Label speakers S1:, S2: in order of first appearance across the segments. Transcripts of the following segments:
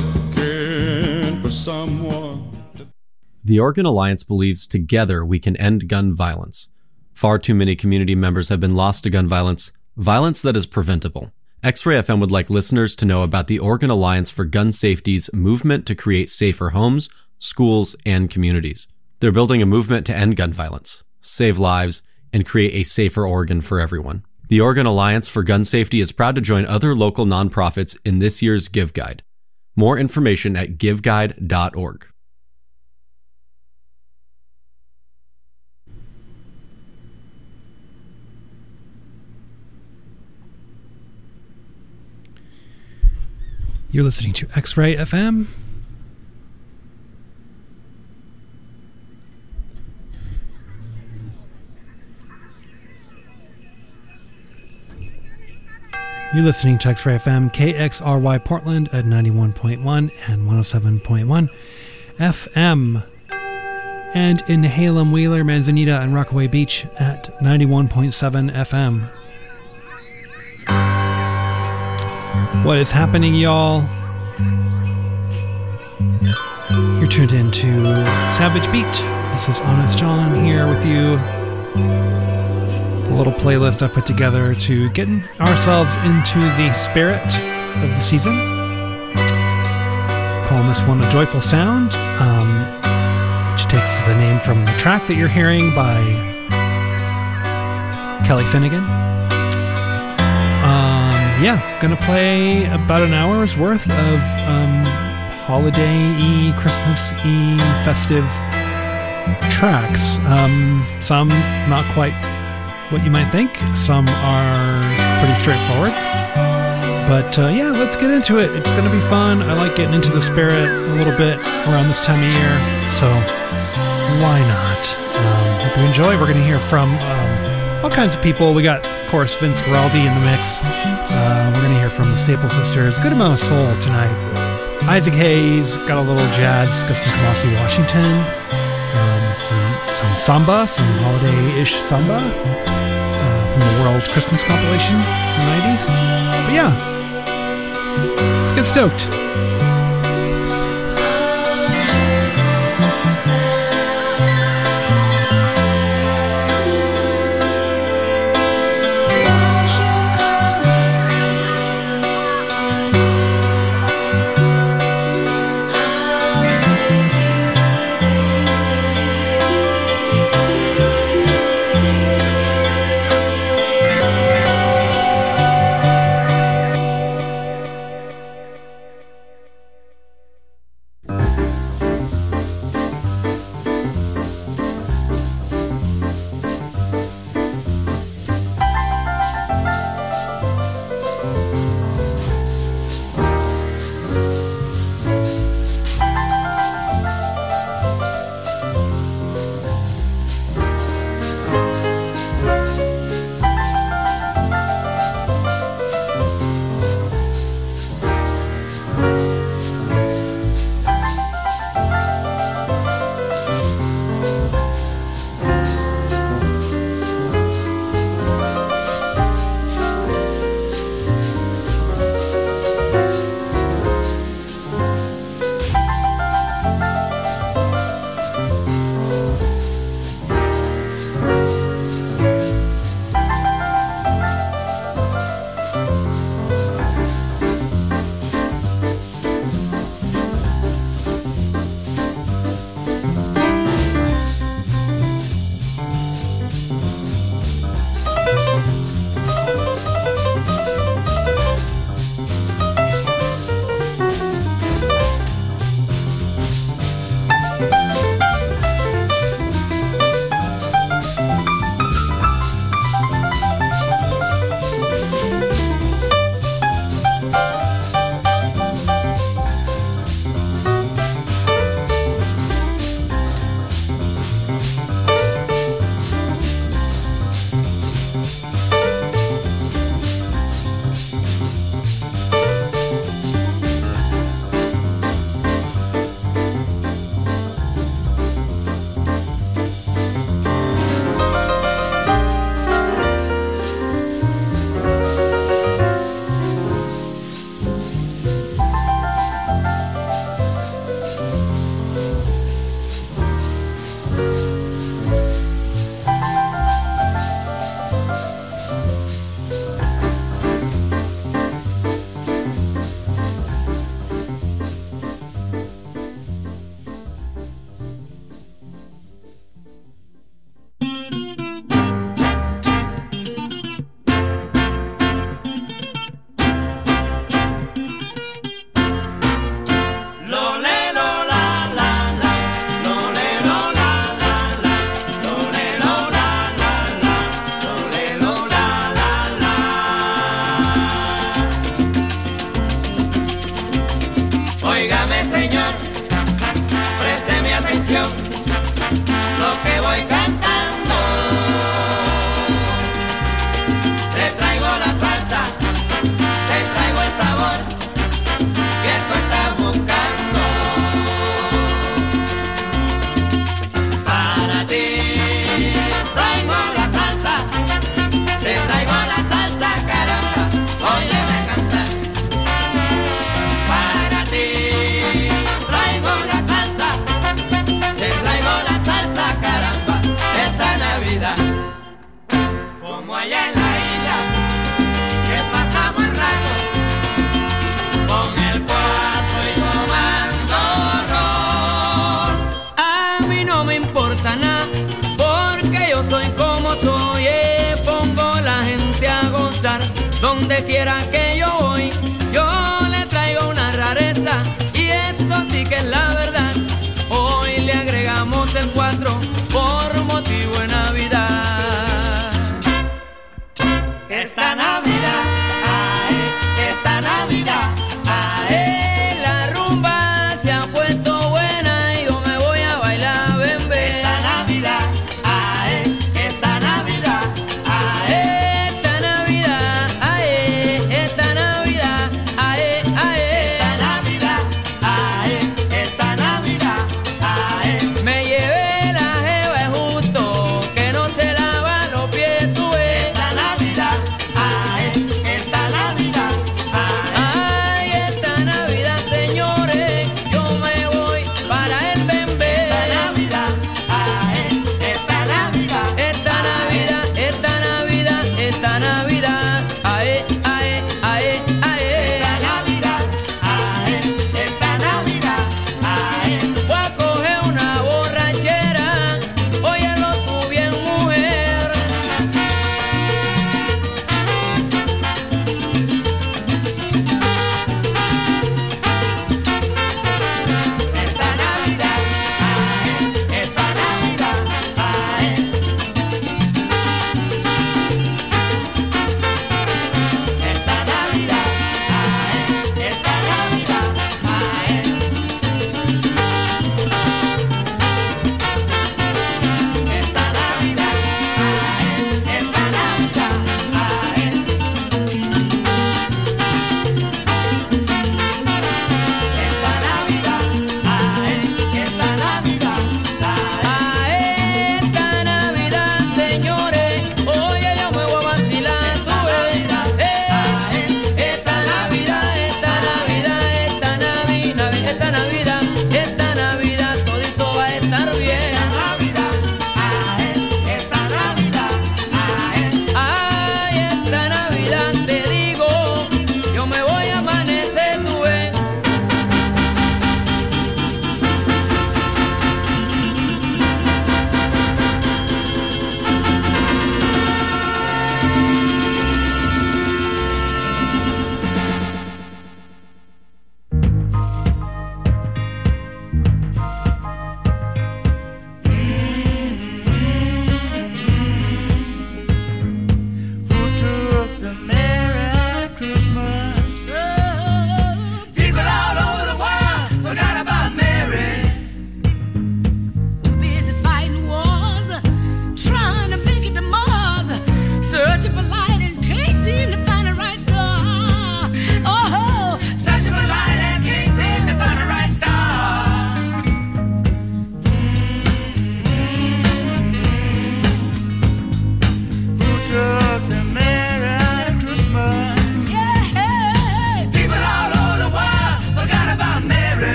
S1: looking for someone.
S2: The Oregon Alliance believes together we can end gun violence. Far too many community members have been lost to gun violence, violence that is preventable. X Ray FM would like listeners to know about the Oregon Alliance for Gun Safety's movement to create safer homes, schools, and communities. They're building a movement to end gun violence, save lives, and create a safer Oregon for everyone. The Oregon Alliance for Gun Safety is proud to join other local nonprofits in this year's Give Guide. More information at giveguide.org.
S3: You're listening to X Ray FM. You're listening to X Ray FM, KXRY Portland at 91.1 and 107.1 FM. And Nehalem, Wheeler, Manzanita, and Rockaway Beach at 91.7 FM. What is happening, y'all? You're tuned into Savage Beat. This is Honest John here with you. A little playlist I put together to get ourselves into the spirit of the season. Calling this one a joyful sound, um, which takes the name from the track that you're hearing by Kelly Finnegan. Um, yeah, gonna play about an hour's worth of um, holiday-y, Christmas-y, festive tracks. Um, some not quite what you might think. Some are pretty straightforward. But uh, yeah, let's get into it. It's going to be fun. I like getting into the spirit a little bit around this time of year. So why not? Um, hope you enjoy. We're going to hear from um, all kinds of people. We got, of course, Vince Guaraldi in the mix. Uh, we're going to hear from the Staple Sisters. Good amount of soul tonight. Isaac Hayes, got a little jazz, some Kamasi Washington, some, samba, some holiday-ish samba uh, from the World Christmas compilation in the 90s. But yeah, let's get stoked.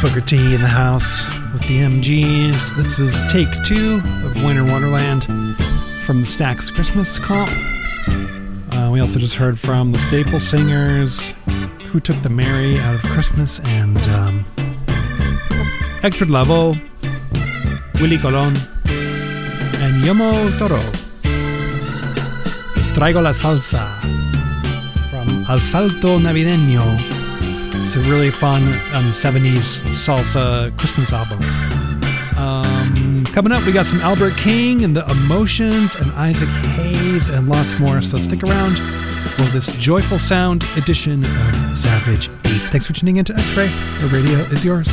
S4: Booker T in the house with the MGs. This is take two of Winter Wonderland from the Stax Christmas comp. Uh, we also just heard from the Staple Singers, Who Took the Merry Out of Christmas, and um, Hector Lavoe, Willie Colon, and Yomo Toro. Traigo la salsa from Asalto Navideño. It's a really fun um, 70s salsa Christmas album. Um, coming up, we got some Albert King and the Emotions and Isaac Hayes and lots more. So stick around for this joyful sound edition of Savage Beat. Thanks for tuning in to X Ray. The radio is yours.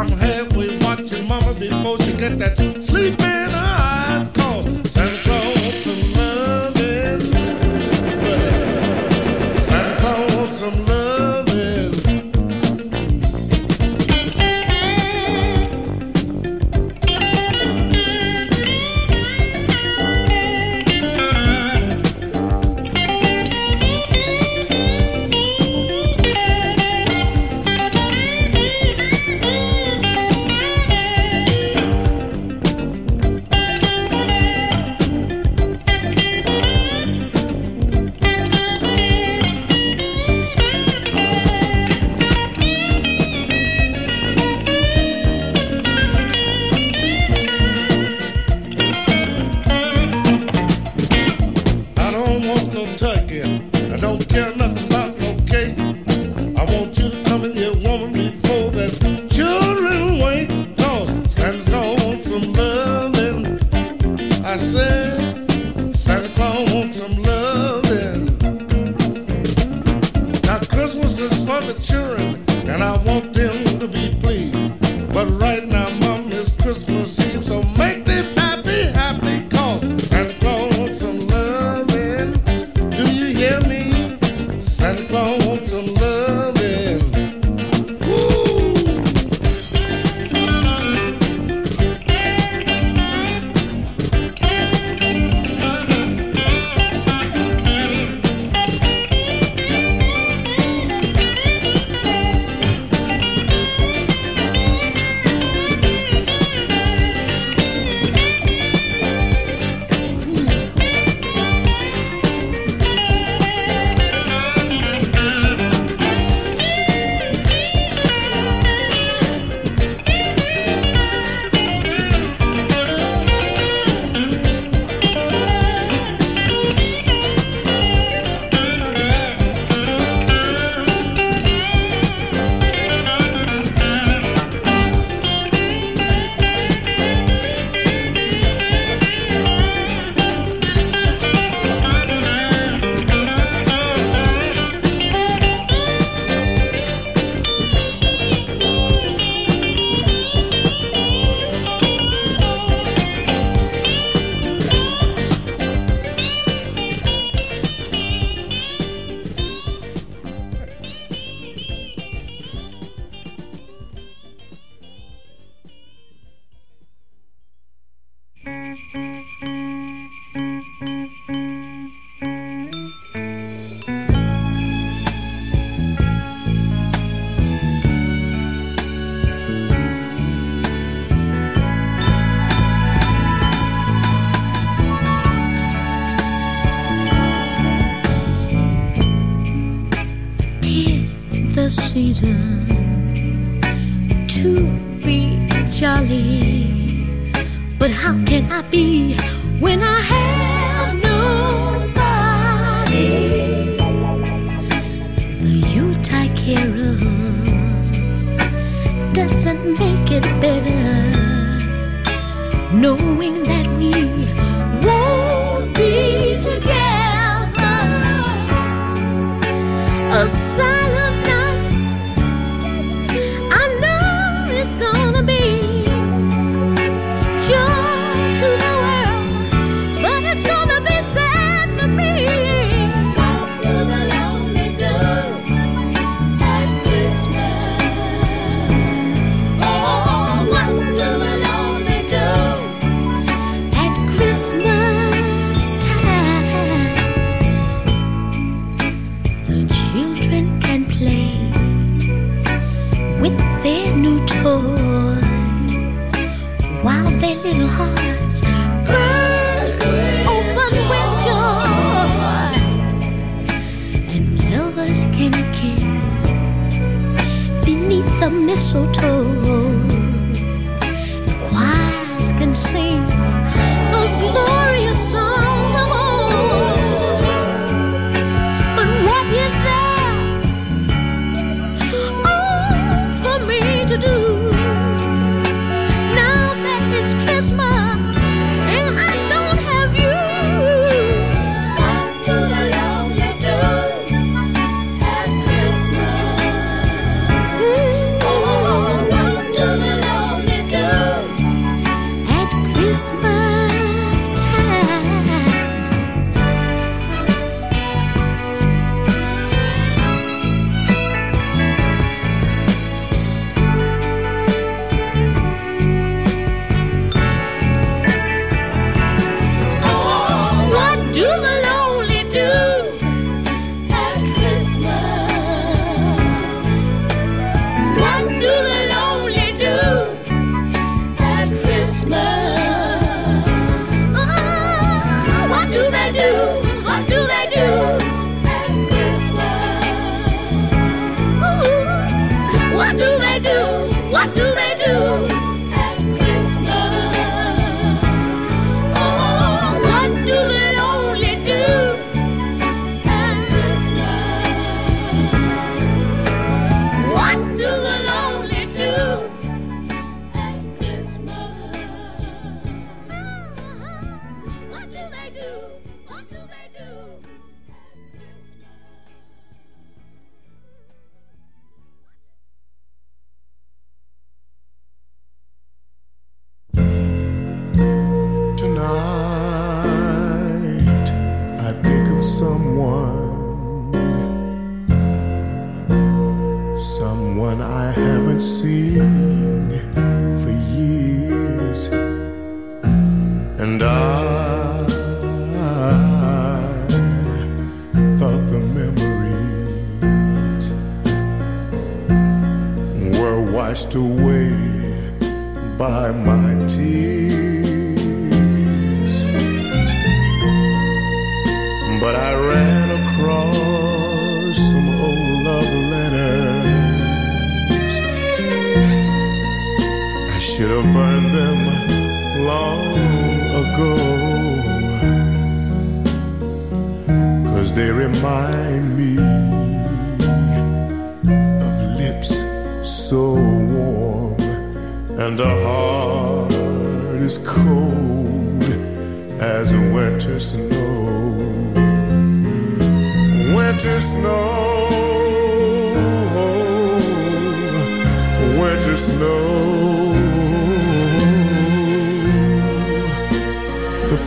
S5: I'm halfway watching mama before she get that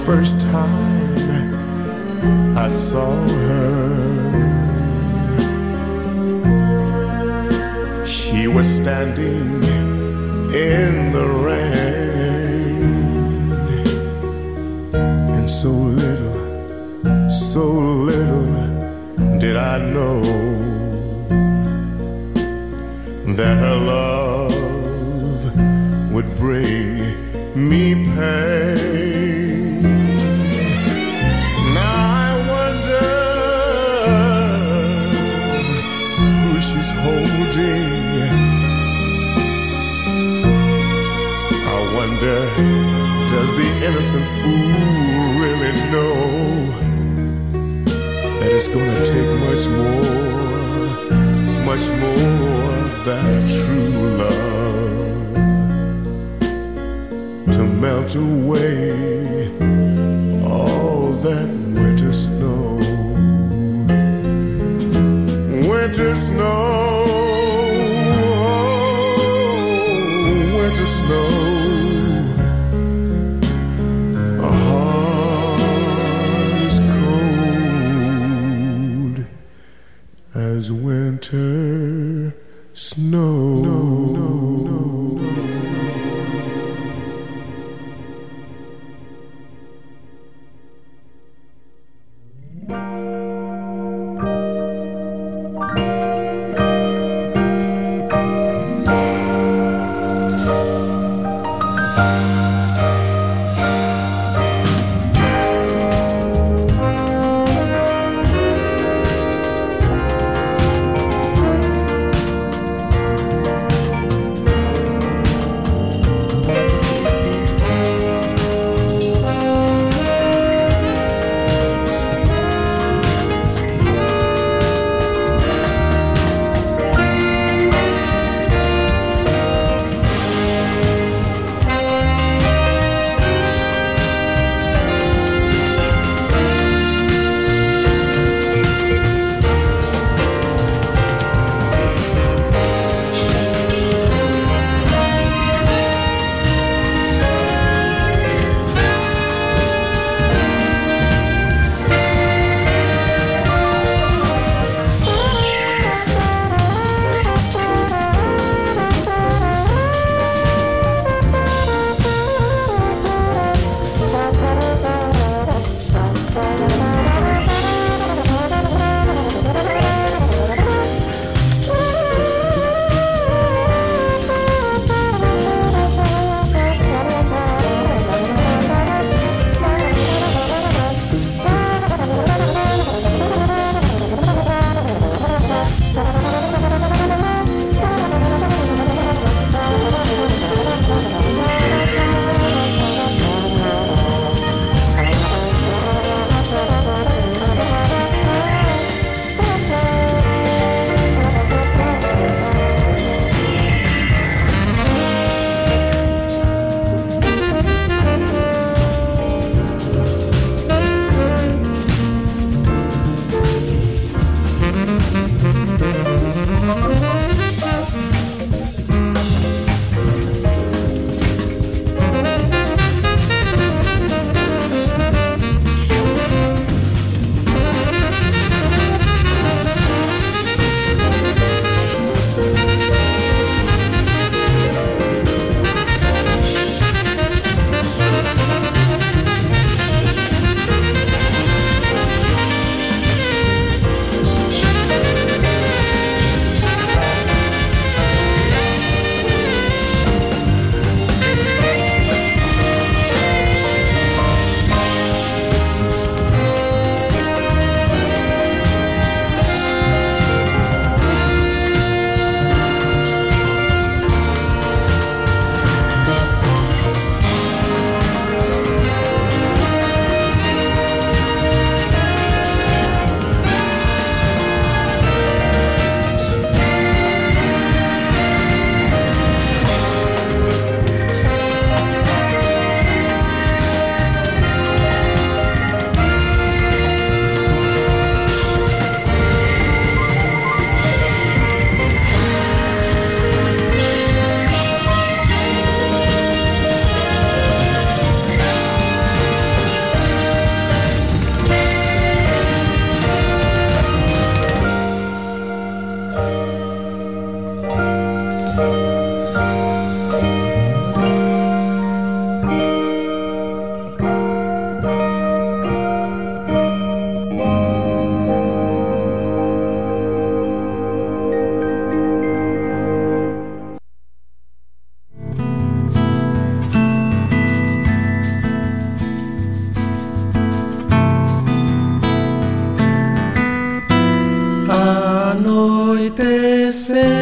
S1: first time I saw her. She was standing in the rain, and so little, so little did I know that her love would bring me pain. Innocent fool really know that it's gonna take much more, much more than a true love to melt away all that winter snow? Winter snow, winter snow.
S6: listen.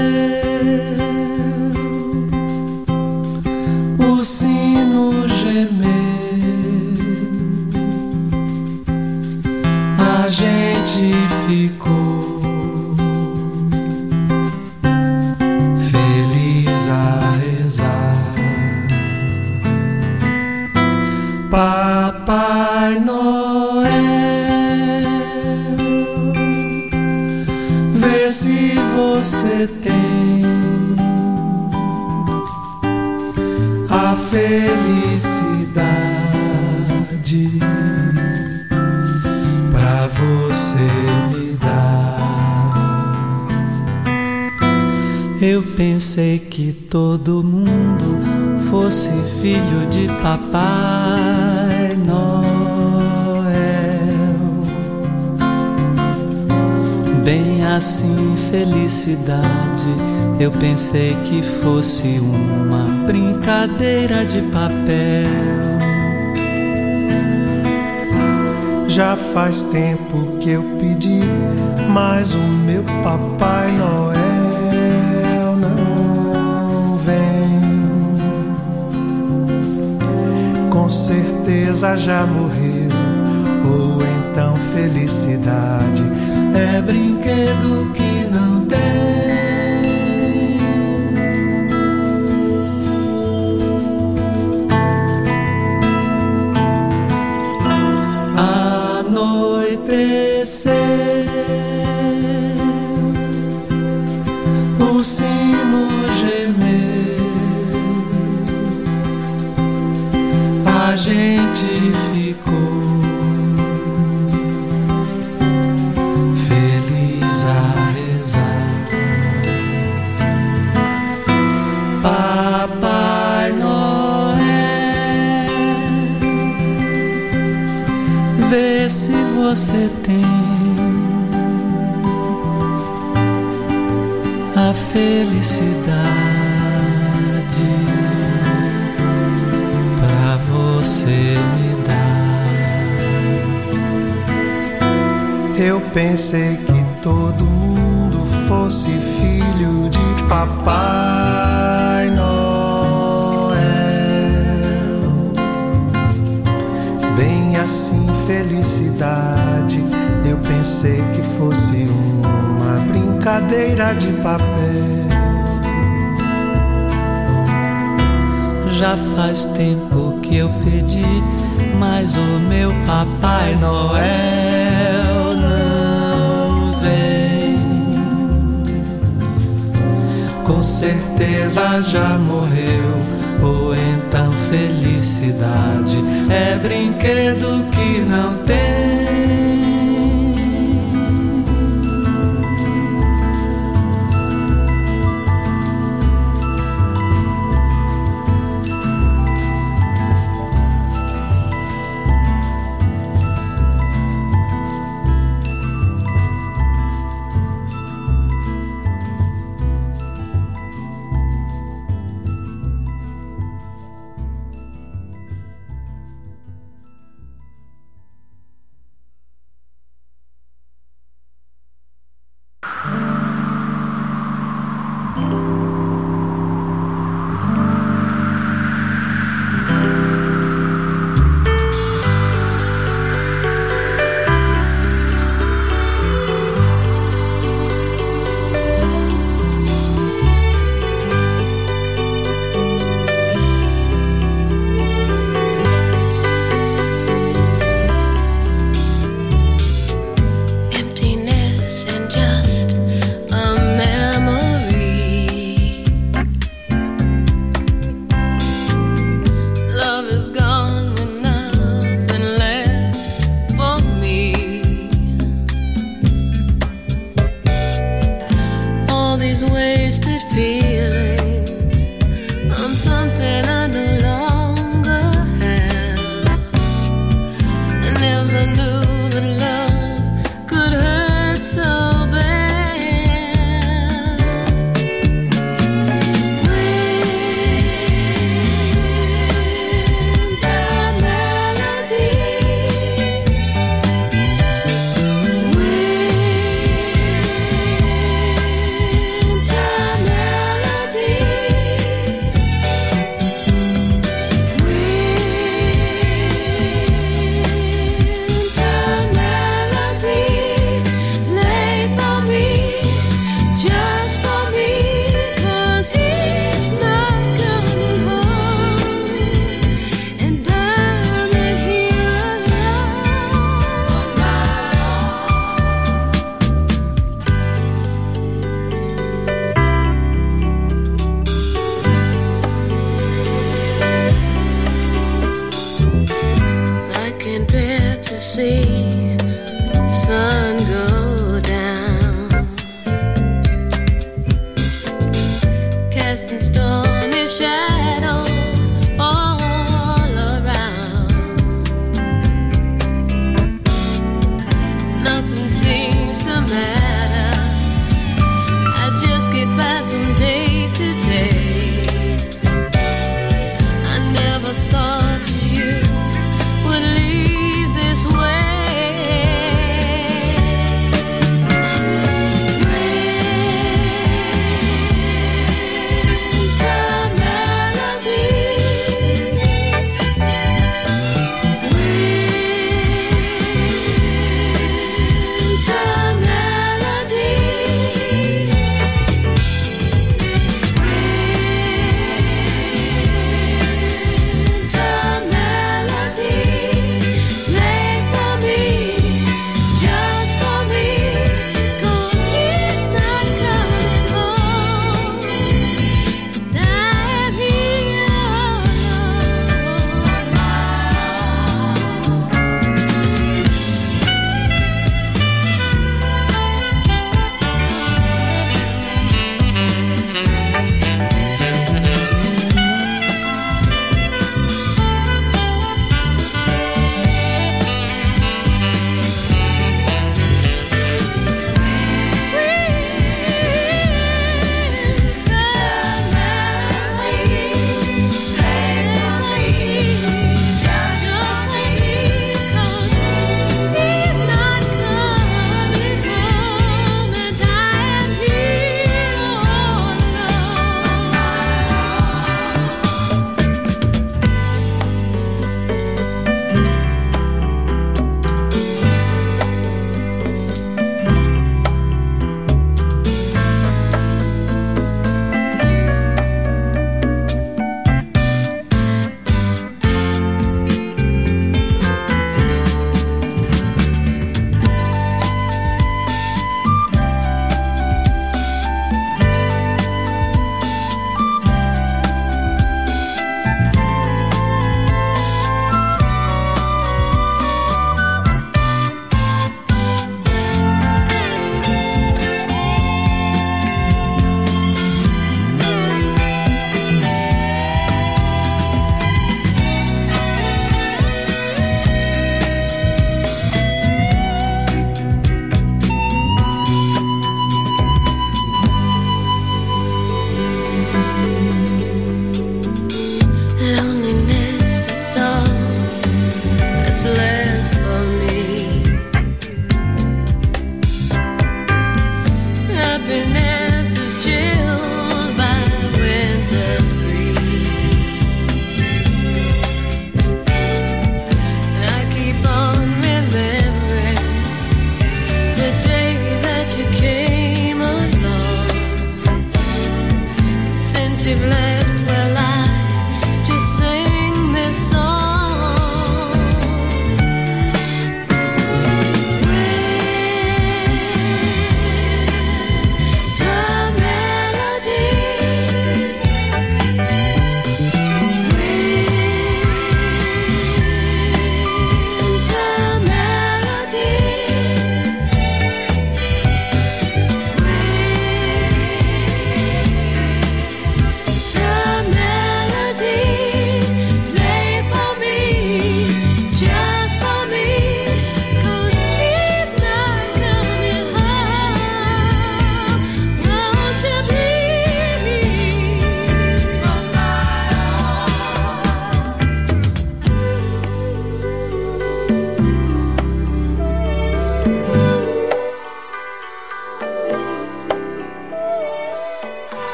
S6: Filho de Papai Noel. Bem assim, felicidade. Eu pensei que fosse uma brincadeira de papel. Já faz tempo que eu pedi, mas o meu Papai Noel certeza já morreu, ou então felicidade é brinquedo que não tem. Anoitecer, o a gente ficou feliz a rezar. Papai Noel, vê se você tem a felicidade pensei que todo mundo fosse filho de Papai Noel. Bem assim, felicidade. Eu pensei que fosse uma brincadeira de papel. Já faz tempo que eu pedi, mas o meu Papai Noel Com certeza já morreu, ou então felicidade é brinquedo que não tem.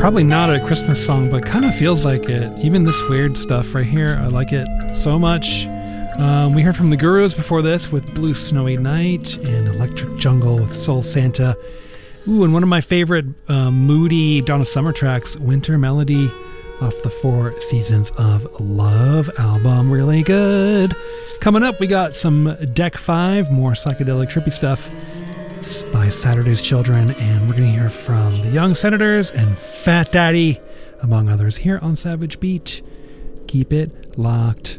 S3: Probably not a Christmas song, but kind of feels like it. Even this weird stuff right here, I like it so much. Um, we heard from the Gurus before this with Blue Snowy Night and Electric Jungle with Soul Santa. Ooh, and one of my favorite um, moody Donna Summer tracks, Winter Melody, off the Four Seasons of Love album. Really good. Coming up, we got some Deck 5, more psychedelic trippy stuff by Saturday's Children, and we're going to hear from the Young Senators and Fat Daddy, among others, here on Savage Beat. Keep it locked.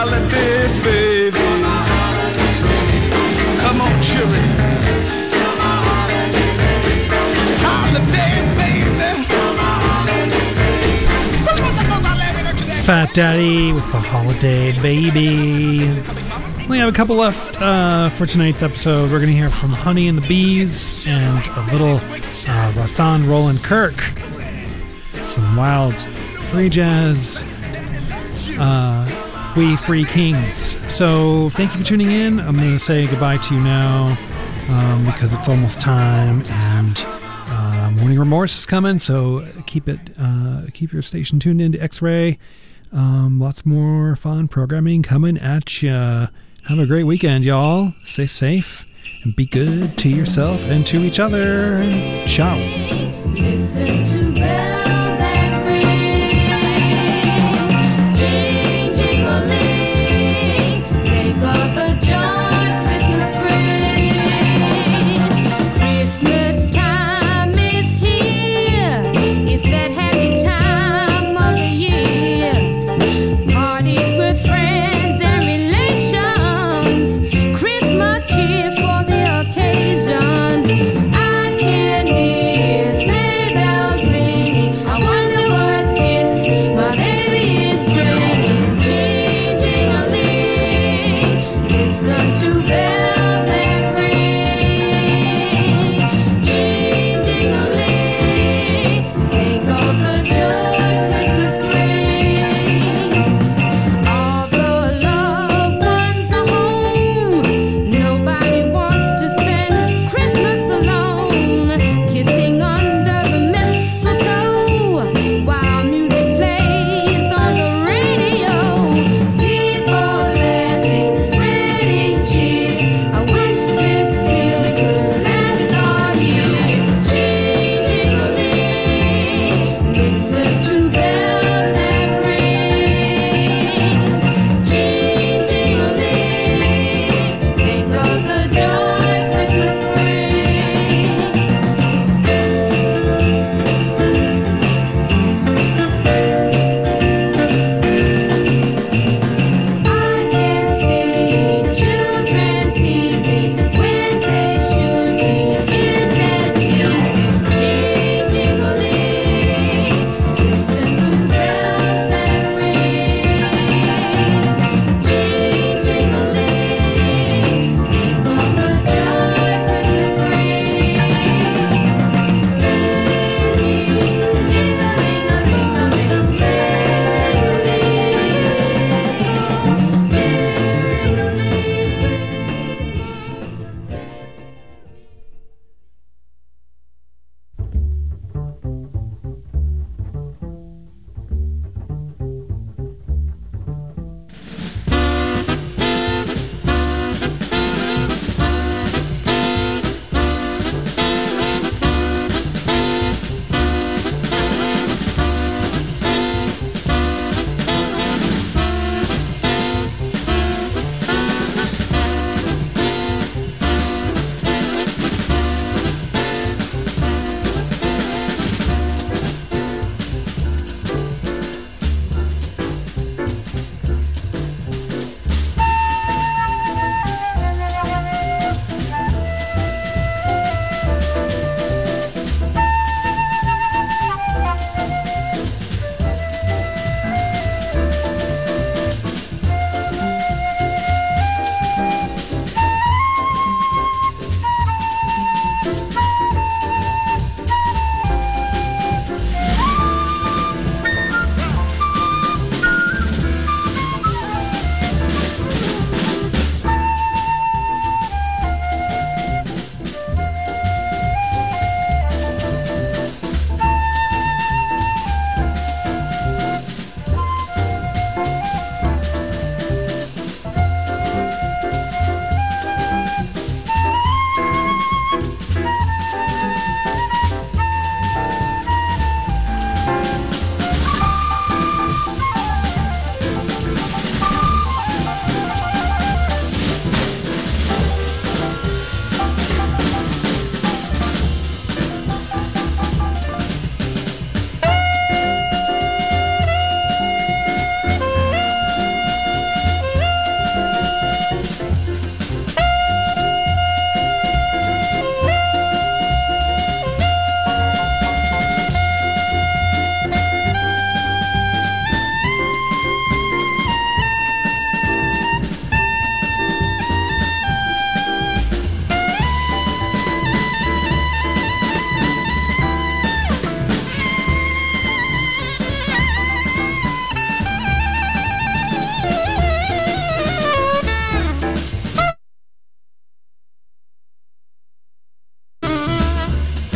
S1: Holiday, baby. Come on, children.
S3: Fat Daddy with the Holiday Baby. We have a couple left uh, for tonight's episode. We're going to hear from Honey and the Bees and a little uh, Rahsaan Roland Kirk. Some wild free jazz. Uh, we Free Kings. So thank you for tuning in. I'm going to say goodbye to you now um, because it's almost time and uh, Morning Remorse is coming. So keep it, uh, keep your station tuned into X-Ray. Um, lots more fun programming coming at you. Have a great weekend, y'all. Stay safe and be good to yourself and to each other. Ciao.